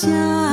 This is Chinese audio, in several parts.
下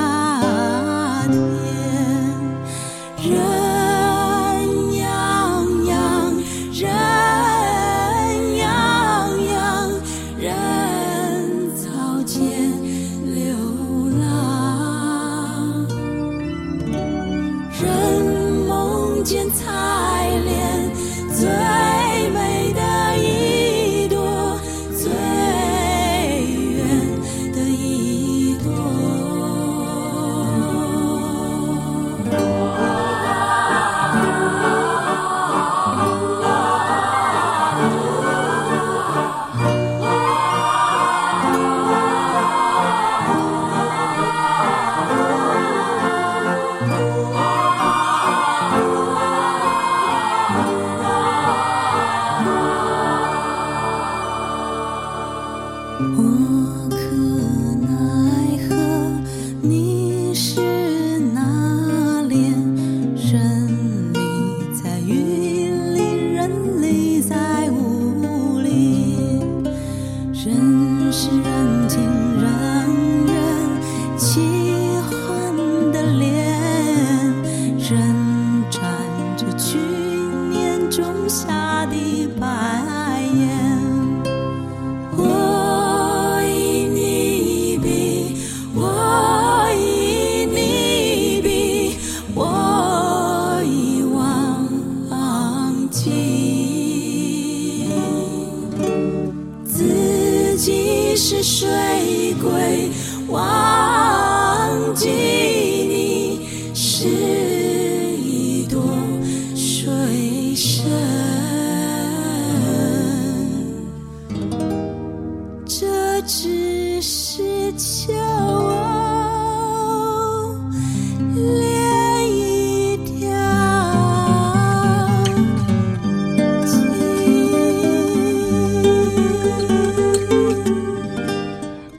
归。望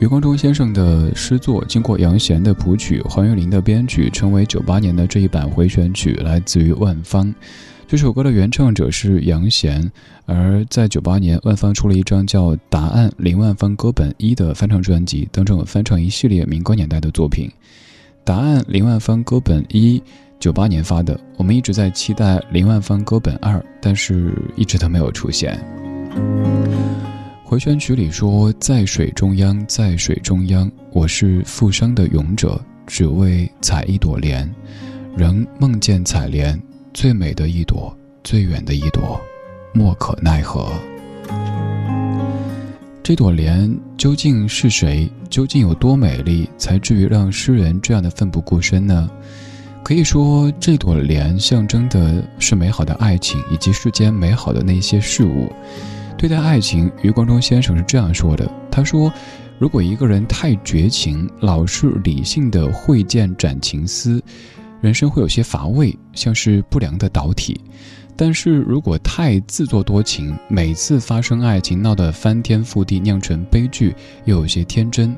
余光中先生的诗作经过杨弦的谱曲、黄韵玲的编曲，成为九八年的这一版回旋曲，来自于万芳。这首歌的原唱者是杨弦，而在九八年，万芳出了一张叫《答案》林万芳歌本一的翻唱专辑，当中有翻唱一系列民歌年代的作品。《答案》林万芳歌本一，九八年发的，我们一直在期待林万芳歌本二，但是一直都没有出现。回旋曲里说：“在水中央，在水中央，我是负伤的勇者，只为采一朵莲，仍梦见采莲，最美的一朵，最远的一朵，莫可奈何。这朵莲究竟是谁？究竟有多美丽，才至于让诗人这样的奋不顾身呢？可以说，这朵莲象征的是美好的爱情，以及世间美好的那些事物。”对待爱情，余光中先生是这样说的：“他说，如果一个人太绝情，老是理性的会见斩情丝，人生会有些乏味，像是不良的导体；但是如果太自作多情，每次发生爱情闹得翻天覆地，酿成悲剧，又有些天真。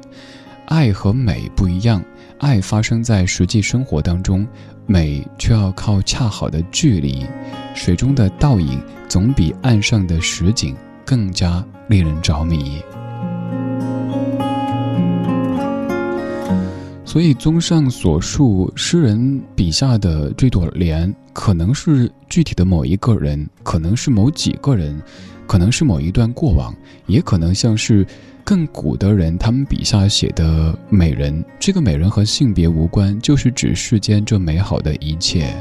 爱和美不一样，爱发生在实际生活当中，美却要靠恰好的距离。”水中的倒影总比岸上的实景更加令人着迷。所以，综上所述，诗人笔下的这朵莲，可能是具体的某一个人，可能是某几个人，可能是某一段过往，也可能像是更古的人他们笔下写的美人。这个美人和性别无关，就是指世间这美好的一切。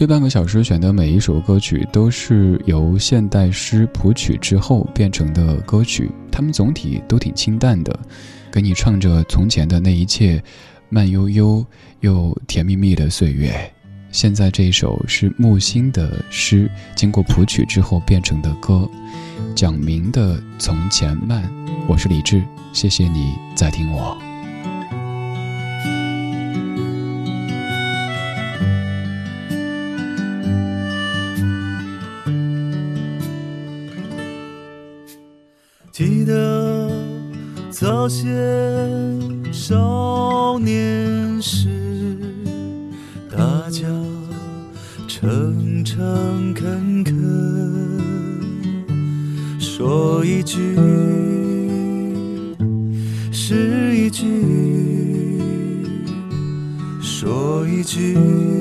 这半个小时选的每一首歌曲都是由现代诗谱曲之后变成的歌曲，它们总体都挺清淡的，给你唱着从前的那一切，慢悠悠又甜蜜蜜的岁月。现在这一首是木心的诗，经过谱曲之后变成的歌，蒋明的《从前慢》。我是李志，谢谢你在听我。记得早先少年时，大家诚诚恳恳，说一句是一句，说一句。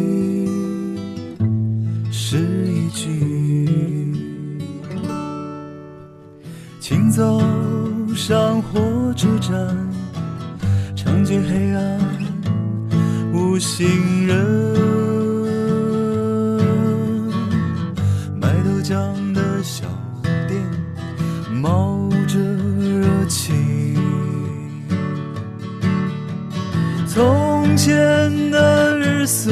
站，长街黑暗无行人，卖豆浆的小店冒着热气。从前的日色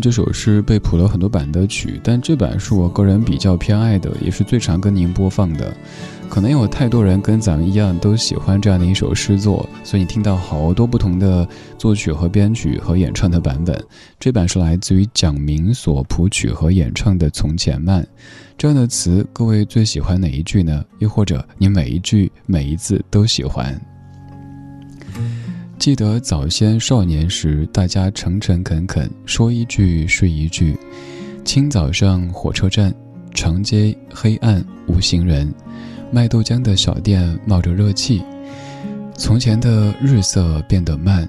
这首诗被谱了很多版的曲，但这版是我个人比较偏爱的，也是最常跟您播放的。可能有太多人跟咱们一样都喜欢这样的一首诗作，所以你听到好多不同的作曲和编曲和演唱的版本。这版是来自于蒋明所谱曲和演唱的《从前慢》这样的词，各位最喜欢哪一句呢？又或者你每一句每一字都喜欢？记得早先少年时，大家诚诚恳恳，说一句是一句。清早上火车站，长街黑暗无行人，卖豆浆的小店冒着热气。从前的日色变得慢，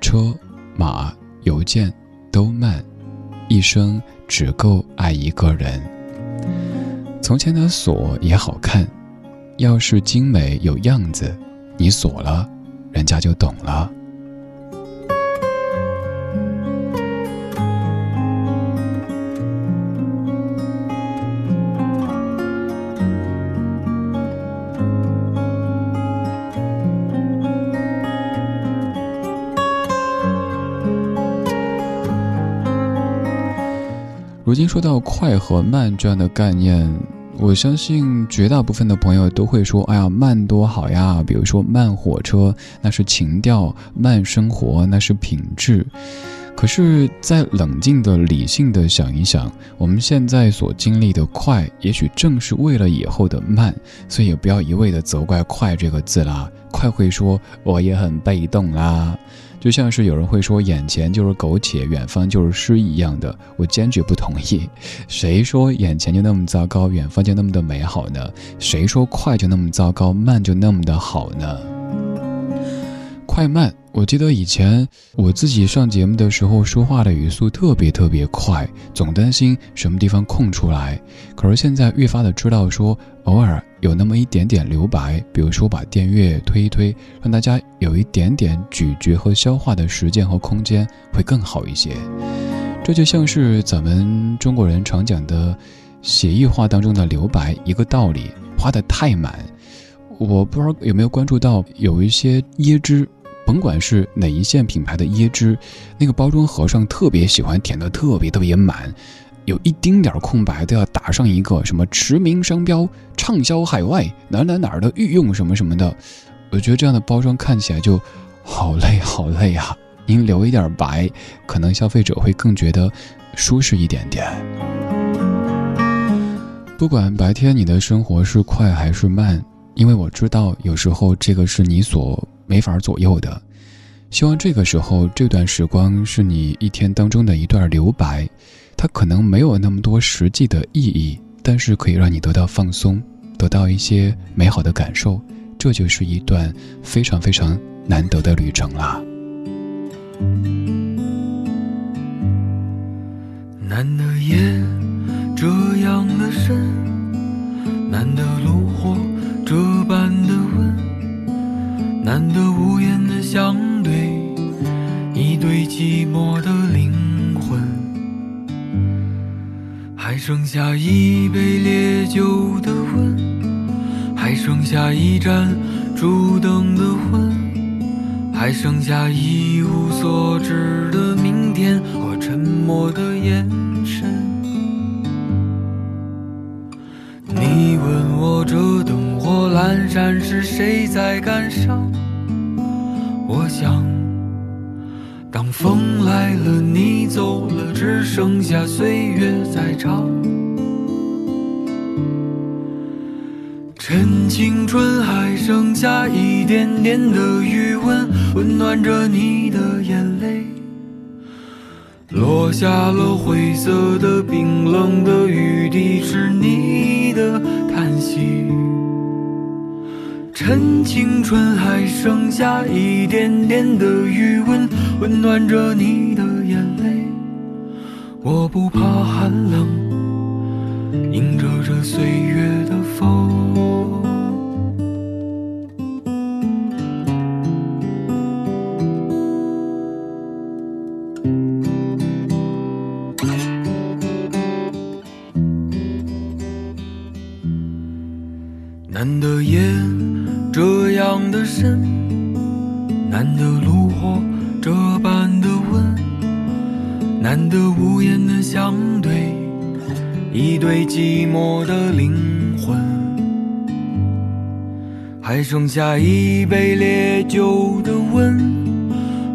车马邮件都慢，一生只够爱一个人。从前的锁也好看，要是精美有样子，你锁了，人家就懂了。如今说到快和慢这样的概念，我相信绝大部分的朋友都会说：“哎呀，慢多好呀！”比如说慢火车，那是情调；慢生活，那是品质。可是再冷静的、理性的想一想，我们现在所经历的快，也许正是为了以后的慢，所以也不要一味的责怪“快”这个字啦。快会说：“我也很被动啦。”就像是有人会说眼前就是苟且，远方就是诗一样的，我坚决不同意。谁说眼前就那么糟糕，远方就那么的美好呢？谁说快就那么糟糕，慢就那么的好呢？快慢，我记得以前我自己上节目的时候说话的语速特别特别快，总担心什么地方空出来。可是现在越发的知道说，偶尔。有那么一点点留白，比如说把电乐推一推，让大家有一点点咀嚼和消化的时间和空间，会更好一些。这就像是咱们中国人常讲的写意画当中的留白一个道理，画的太满。我不知道有没有关注到有一些椰汁，甭管是哪一线品牌的椰汁，那个包装盒上特别喜欢填的特别特别满。有一丁点空白都要打上一个什么驰名商标、畅销海外、哪哪哪儿的御用什么什么的，我觉得这样的包装看起来就好累好累啊！您留一点白，可能消费者会更觉得舒适一点点。不管白天你的生活是快还是慢，因为我知道有时候这个是你所没法左右的。希望这个时候这段时光是你一天当中的一段留白。它可能没有那么多实际的意义，但是可以让你得到放松，得到一些美好的感受，这就是一段非常非常难得的旅程啦。难得夜这样的深，难得炉火剩下一杯烈酒的温，还剩下一盏烛灯的昏，还剩下一无所知的明天和沉默的眼神。你问我这灯火阑珊是谁在感伤？我想。当风来了，你走了，只剩下岁月在唱。趁青春还剩下一点点的余温，温暖着你的眼泪。落下了灰色的冰冷的雨滴，是你的叹息。趁青春还剩下一点点的余温，温暖着你的眼泪。我不怕寒冷，迎着这岁月的风。难得夜。这样的深，难得炉火这般的温，难得无言的相对，一对寂寞的灵魂。还剩下一杯烈酒的温，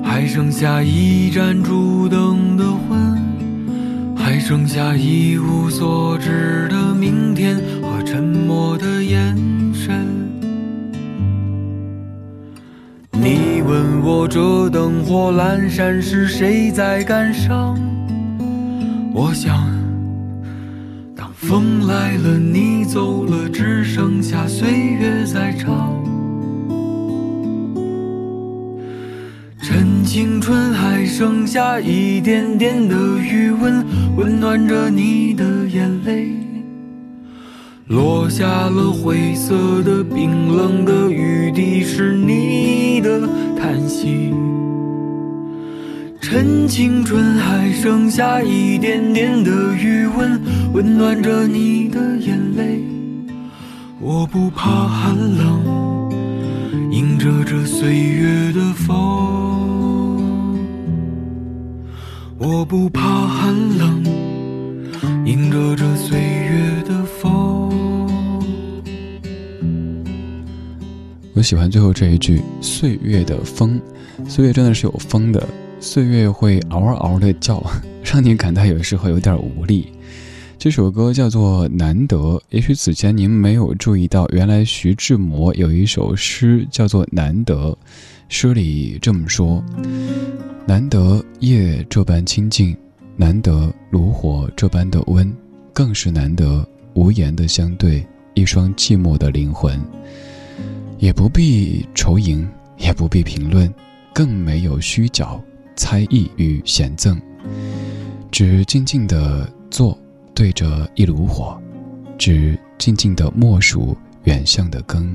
还剩下一盏烛灯的昏，还剩下一无所知的明天和沉默的眼你问我这灯火阑珊是谁在感伤？我想，当风来了，你走了，只剩下岁月在唱。趁青春还剩下一点点的余温，温暖着你的眼泪。落下了灰色的、冰冷的雨滴，是你的叹息。趁青春还剩下一点点的余温，温暖着你的眼泪。我不怕寒冷，迎着这岁月的风。我不怕寒冷，迎着这岁月我喜欢最后这一句“岁月的风”，岁月真的是有风的，岁月会嗷嗷的叫，让你感到有时候有点无力。这首歌叫做《难得》，也许此前您没有注意到，原来徐志摩有一首诗叫做《难得》，诗里这么说：“难得夜这般清静，难得炉火这般的温，更是难得无言的相对，一双寂寞的灵魂。也不必愁吟，也不必评论，更没有虚假、猜疑与嫌赠，只静静的坐。”对着一炉火，只静静的默数远向的羹，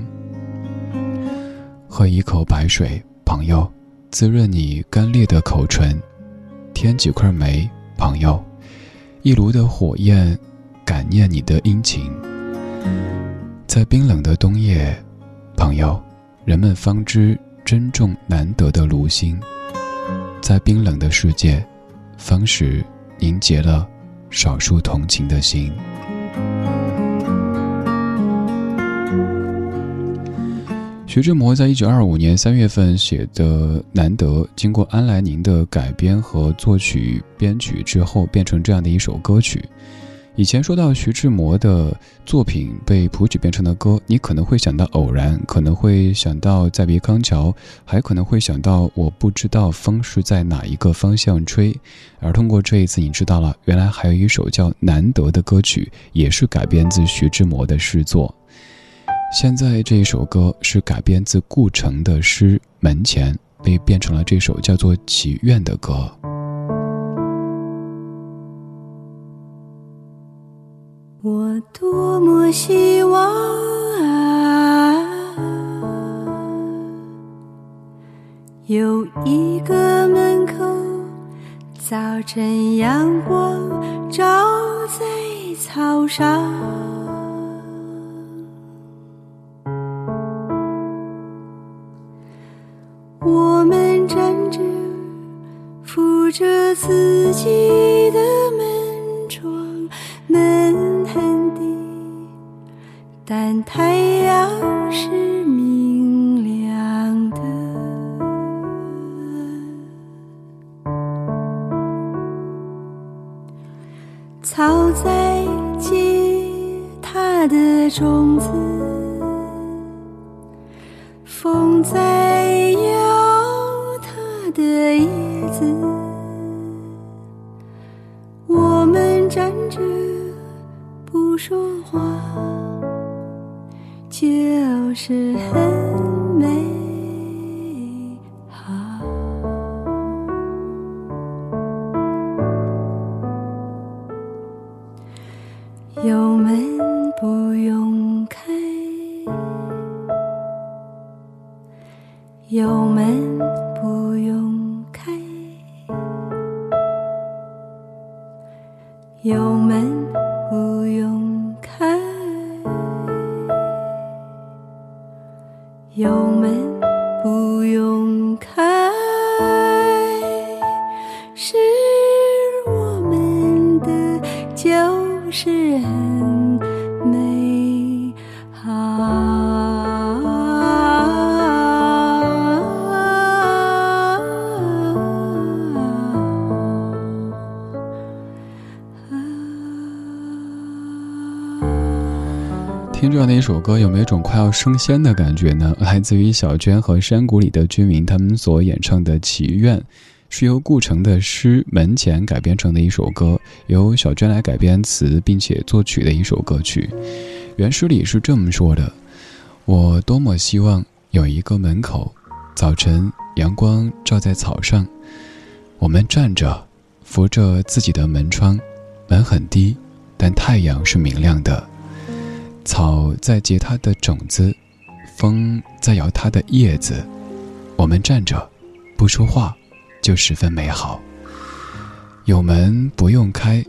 喝一口白水，朋友，滋润你干裂的口唇；添几块煤，朋友，一炉的火焰，感念你的殷勤。在冰冷的冬夜，朋友，人们方知珍重难得的炉心；在冰冷的世界，方使凝结了。少数同情的心。徐志摩在一九二五年三月份写的《难得》，经过安来宁的改编和作曲编曲之后，变成这样的一首歌曲。以前说到徐志摩的作品被谱曲变成的歌，你可能会想到偶然，可能会想到再别康桥，还可能会想到我不知道风是在哪一个方向吹。而通过这一次，你知道了，原来还有一首叫《难得》的歌曲，也是改编自徐志摩的诗作。现在这一首歌是改编自顾城的诗《门前》，被变成了这首叫做《祈愿》的歌。多么希望啊，有一个门口，早晨阳光照在草上，我们站着，扶着自己的但太阳是明亮的，草在结它的种子，风在摇它的叶子，我们站着不说话。是很美好，有门不用开，有门不用开，有门不用这首歌，有没有一种快要升仙的感觉呢？来自于小娟和山谷里的居民他们所演唱的《祈愿》，是由顾城的诗《门前》改编成的一首歌，由小娟来改编词并且作曲的一首歌曲。原诗里是这么说的：“我多么希望有一个门口，早晨，阳光照在草上，我们站着，扶着自己的门窗，门很低，但太阳是明亮的。草在结它的种子，风在摇它的叶子，我们站着，不说话，就十分美好。有门不用开，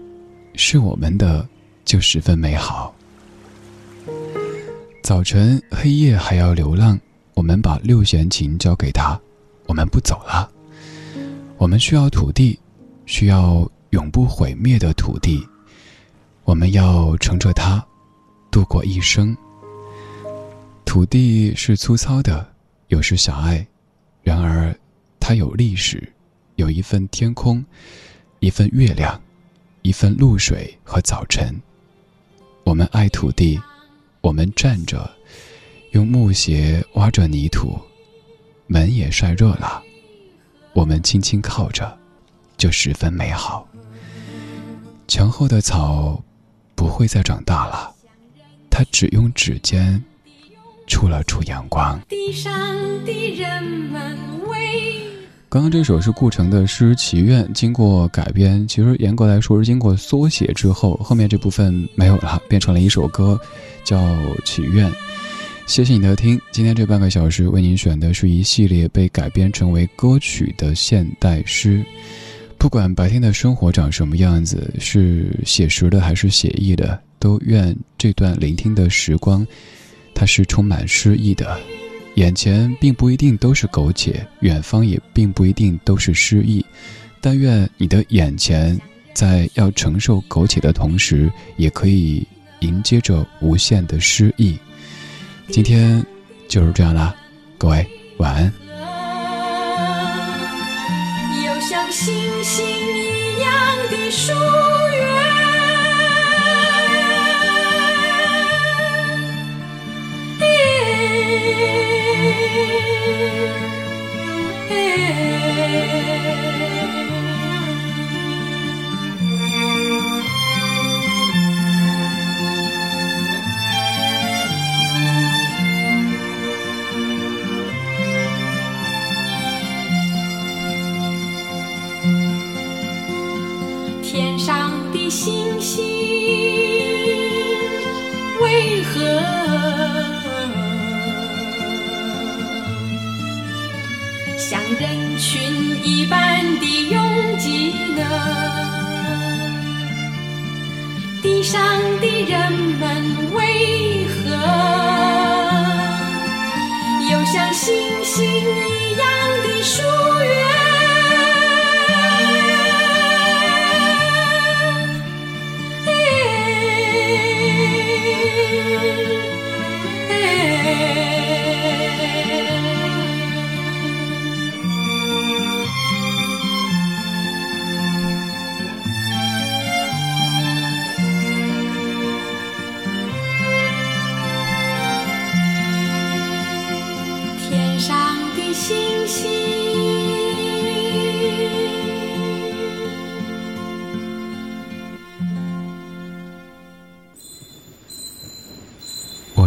是我们的，就十分美好。早晨，黑夜还要流浪，我们把六弦琴交给他，我们不走了。我们需要土地，需要永不毁灭的土地，我们要乘着它。度过一生。土地是粗糙的，有时狭隘，然而它有历史，有一份天空，一份月亮，一份露水和早晨。我们爱土地，我们站着，用木鞋挖着泥土，门也晒热了，我们轻轻靠着，就十分美好。墙后的草不会再长大了。他只用指尖触了触阳光。刚刚这首是顾城的诗《祈愿》，经过改编，其实严格来说是经过缩写之后，后面这部分没有了，变成了一首歌，叫《祈愿》。谢谢你的听，今天这半个小时为您选的是一系列被改编成为歌曲的现代诗。不管白天的生活长什么样子，是写实的还是写意的。都愿这段聆听的时光，它是充满诗意的。眼前并不一定都是苟且，远方也并不一定都是诗意。但愿你的眼前，在要承受苟且的同时，也可以迎接着无限的诗意。今天就是这样啦，各位晚安。星星一样的疏远。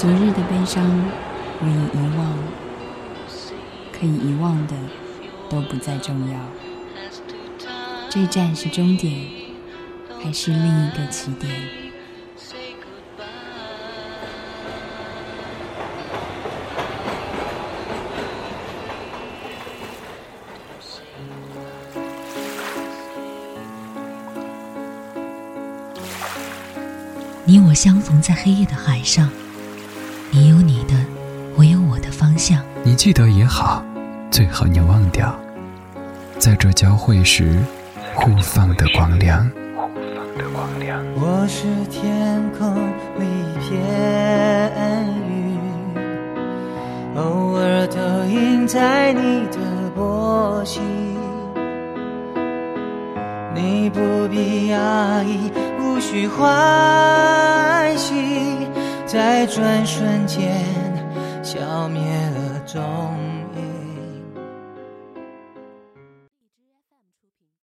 昨日的悲伤，我已遗忘。可以遗忘的，都不再重要。这站是终点，还是另一个起点？你我相逢在黑夜的海上。你有你的，我有我的方向。你记得也好，最好你忘掉，在这交汇时互放的光亮。东方的光亮。我是天空里一片云，偶尔投影在你的波心。你不必压抑，无需欢喜，在转瞬间。